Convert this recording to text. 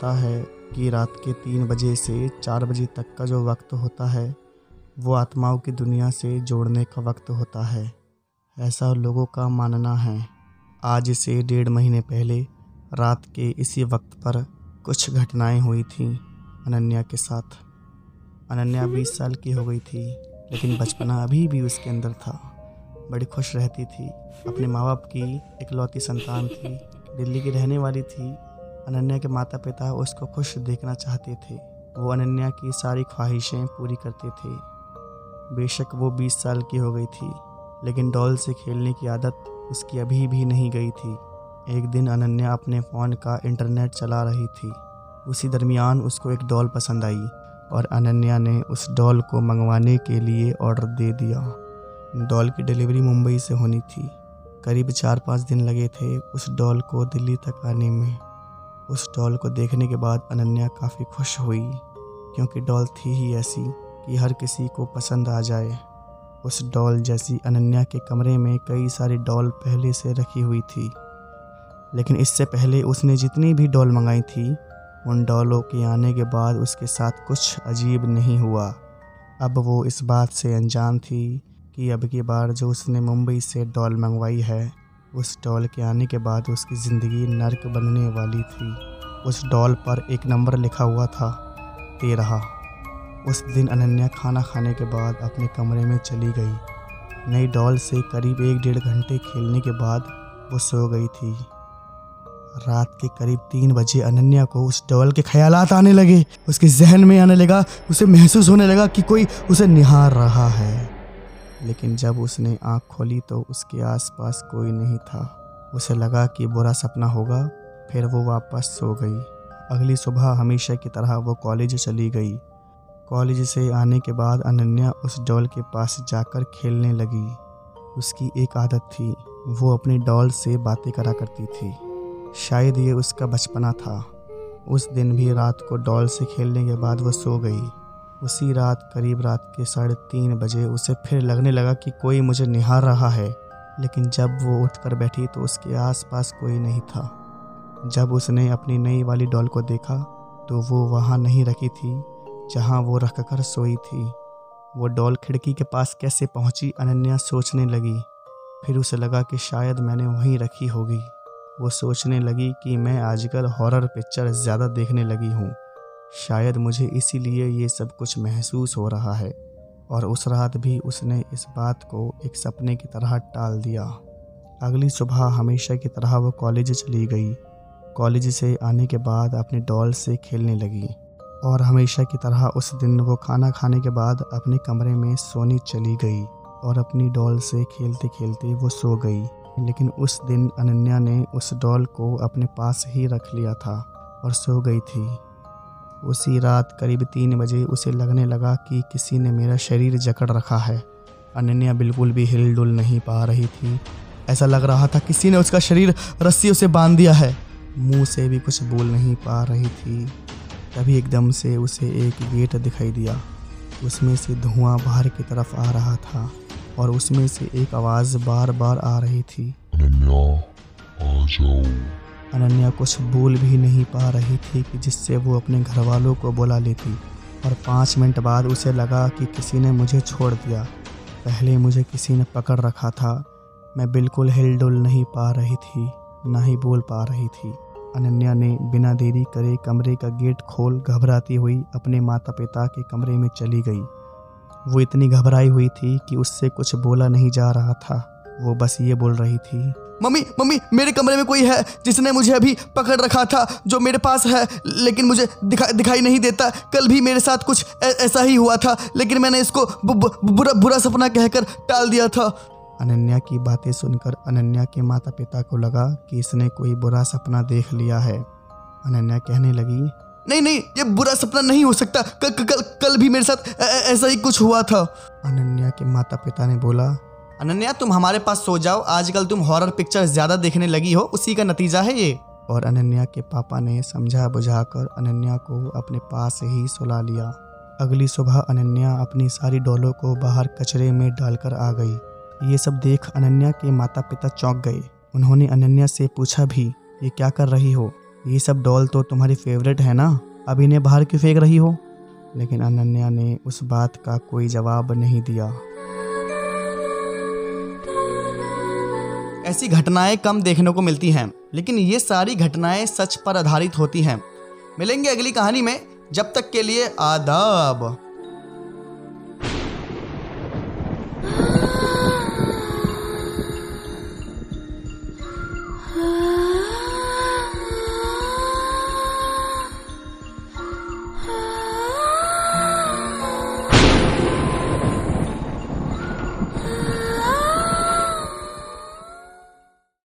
कहा जाता है कि रात के तीन बजे से चार बजे तक का जो वक्त होता है, वो आत्माओं की दुनिया से जोड़ने का वक्त होता है। ऐसा लोगों का मानना है। आज से डेढ़ महीने पहले रात के इसी वक्त पर कुछ घटनाएँ हुई थीं अनन्या के साथ। अनन्या बीस साल की हो गई थी, लेकिन बचपना अभी भी उसके अंदर था। बड़ी खुश रहती थी। अपने माँ बाप की इकलौती संतान थी। दिल्ली की रहने वाली थी। अनन्या के माता पिता उसको खुश देखना चाहते थे। वो अनन्या की सारी ख्वाहिशें पूरी करते थे। बेशक वो 20 साल की हो गई थी, लेकिन डॉल से खेलने की आदत उसकी अभी भी नहीं गई थी। एक दिन अनन्या अपने फ़ोन का इंटरनेट चला रही थी। उसी दरमियान उसको एक डॉल पसंद आई और अनन्या ने उस डॉल को मंगवाने के लिए ऑर्डर दे दिया। डॉल की डिलीवरी मुंबई से होनी थी। करीब चार पाँच दिन लगे थे उस डॉल को दिल्ली तक आने में। उस डॉल को देखने के बाद अनन्या काफ़ी खुश हुई, क्योंकि डॉल थी ही ऐसी कि हर किसी को पसंद आ जाए। उस डॉल जैसी अनन्या के कमरे में कई सारी डॉल पहले से रखी हुई थी, लेकिन इससे पहले उसने जितनी भी डॉल मंगाई थी, उन डॉलों के आने के बाद उसके साथ कुछ अजीब नहीं हुआ। अब वो इस बात से अनजान थी कि अब की बार जो उसने मुंबई से डॉल मंगवाई है उस डॉल के आने के बाद उसकी ज़िंदगी नर्क बनने वाली थी। उस डॉल पर एक नंबर लिखा हुआ था, तेरह। उस दिन अनन्या खाना खाने के बाद अपने कमरे में चली गई। नई डॉल से करीब एक डेढ़ घंटे खेलने के बाद वो सो गई थी। रात के करीब तीन बजे अनन्या को उस डॉल के ख्याल आने लगे। उसके जहन में आने लगा, उसे महसूस होने लगा कि कोई उसे निहार रहा है। लेकिन जब उसने आँख खोली तो उसके आसपास कोई नहीं था। उसे लगा कि बुरा सपना होगा, फिर वो वापस सो गई। अगली सुबह हमेशा की तरह वो कॉलेज चली गई। कॉलेज से आने के बाद अनन्या उस डॉल के पास जाकर खेलने लगी। उसकी एक आदत थी, वो अपनी डॉल से बातें करा करती थी। शायद ये उसका बचपना था। उस दिन भी रात को डॉल से खेलने के बाद वो सो गई। उसी रात करीब रात के साढ़े तीन बजे उसे फिर लगने लगा कि कोई मुझे निहार रहा है, लेकिन जब वो उठकर बैठी तो उसके आसपास कोई नहीं था। जब उसने अपनी नई वाली डॉल को देखा तो वो वहाँ नहीं रखी थी, जहाँ वो रख कर सोई थी। वो डॉल खिड़की के पास कैसे पहुँची, अनन्या सोचने लगी। फिर उसे लगा कि शायद मैंने वहीं रखी होगी। वो सोचने लगी कि मैं आजकल हॉरर पिक्चर ज़्यादा देखने लगी हूँ। शायद मुझे इसीलिए ये सब कुछ महसूस हो रहा है, और उस रात भी उसने इस बात को एक सपने की तरह टाल दिया। अगली सुबह हमेशा की तरह वो कॉलेज चली गई। कॉलेज से आने के बाद अपने डॉल से खेलने लगी, और हमेशा की तरह उस दिन वो खाना खाने के बाद अपने कमरे में सोनी चली गई, और अपनी डॉल से खेलते खेलते वो सो गई। लेकिन उस दिन अनन्या ने उस डॉल को अपने पास ही रख लिया था, और सो गई थी। उसी रात करीब तीन बजे उसे लगने लगा कि किसी ने मेरा शरीर जकड़ रखा है। अनन्या बिल्कुल भी हिल डुल नहीं पा रही थी। ऐसा लग रहा था किसी ने उसका शरीर रस्सी से बाँध दिया है। मुँह से भी कुछ बोल नहीं पा रही थी। तभी एकदम से उसे एक गेट दिखाई दिया। उसमें से धुआँ बाहर की तरफ़ आ रहा था और उसमें से एक आवाज़ बार बार आ रही थी। आ जाओ। अनन्या कुछ बोल भी नहीं पा रही थी कि जिससे वो अपने घर वालों को बुला लेती, और पाँच मिनट बाद उसे लगा कि किसी ने मुझे छोड़ दिया। पहले मुझे किसी ने पकड़ रखा था। मैं बिल्कुल हिलडुल नहीं पा रही थी, ना ही बोल पा रही थी। अनन्या ने बिना देरी करे कमरे का गेट खोल घबराती हुई अपने माता पिता के कमरे में चली गई। वो इतनी घबराई हुई थी कि उससे कुछ बोला नहीं जा रहा था। वो बस ये बोल रही थी मम्मी मम्मी मेरे कमरे में कोई है जिसने मुझे अभी पकड़ रखा था जो मेरे पास है लेकिन मुझे दिखा दिखाई नहीं देता। कल भी मेरे साथ कुछ ऐसा ही हुआ था लेकिन मैंने इसको बु, बु, बुरा बुरा सपना कहकर टाल दिया था। अनन्या की बातें सुनकर अनन्या के माता पिता को लगा कि इसने कोई बुरा सपना देख लिया है। अनन्या कहने लगी नहीं नहीं ये बुरा सपना नहीं हो सकता। कल कल कल भी मेरे साथ ऐसा ही कुछ हुआ था। अनन्या के माता पिता ने बोला अनन्या, तुम हमारे पास सो जाओ। आजकल तुम हॉरर पिक्चर ज़्यादा देखने लगी हो। उसी का नतीजा है ये। और अनन्या के पापा ने समझा बुझाकर अनन्या को अपने पास ही सुला लिया। अगली सुबह अनन्या अपनी सारी डॉलों को बाहर कचरे में डालकर आ गई। ये सब देख अनन्या के माता पिता चौंक गए। उन्होंने अनन्या से पूछा भी, ये क्या कर रही हो? ये सब डॉल तो तुम्हारी फेवरेट है ना? अब इन्हें बाहर क्यों फेंक रही हो? लेकिन अनन्या ने उस बात का कोई जवाब नहीं दिया। ऐसी घटनाएँ कम देखने को मिलती हैं, लेकिन ये सारी घटनाएँ सच पर आधारित होती हैं। मिलेंगे अगली कहानी में, जब तक के लिए आदाब।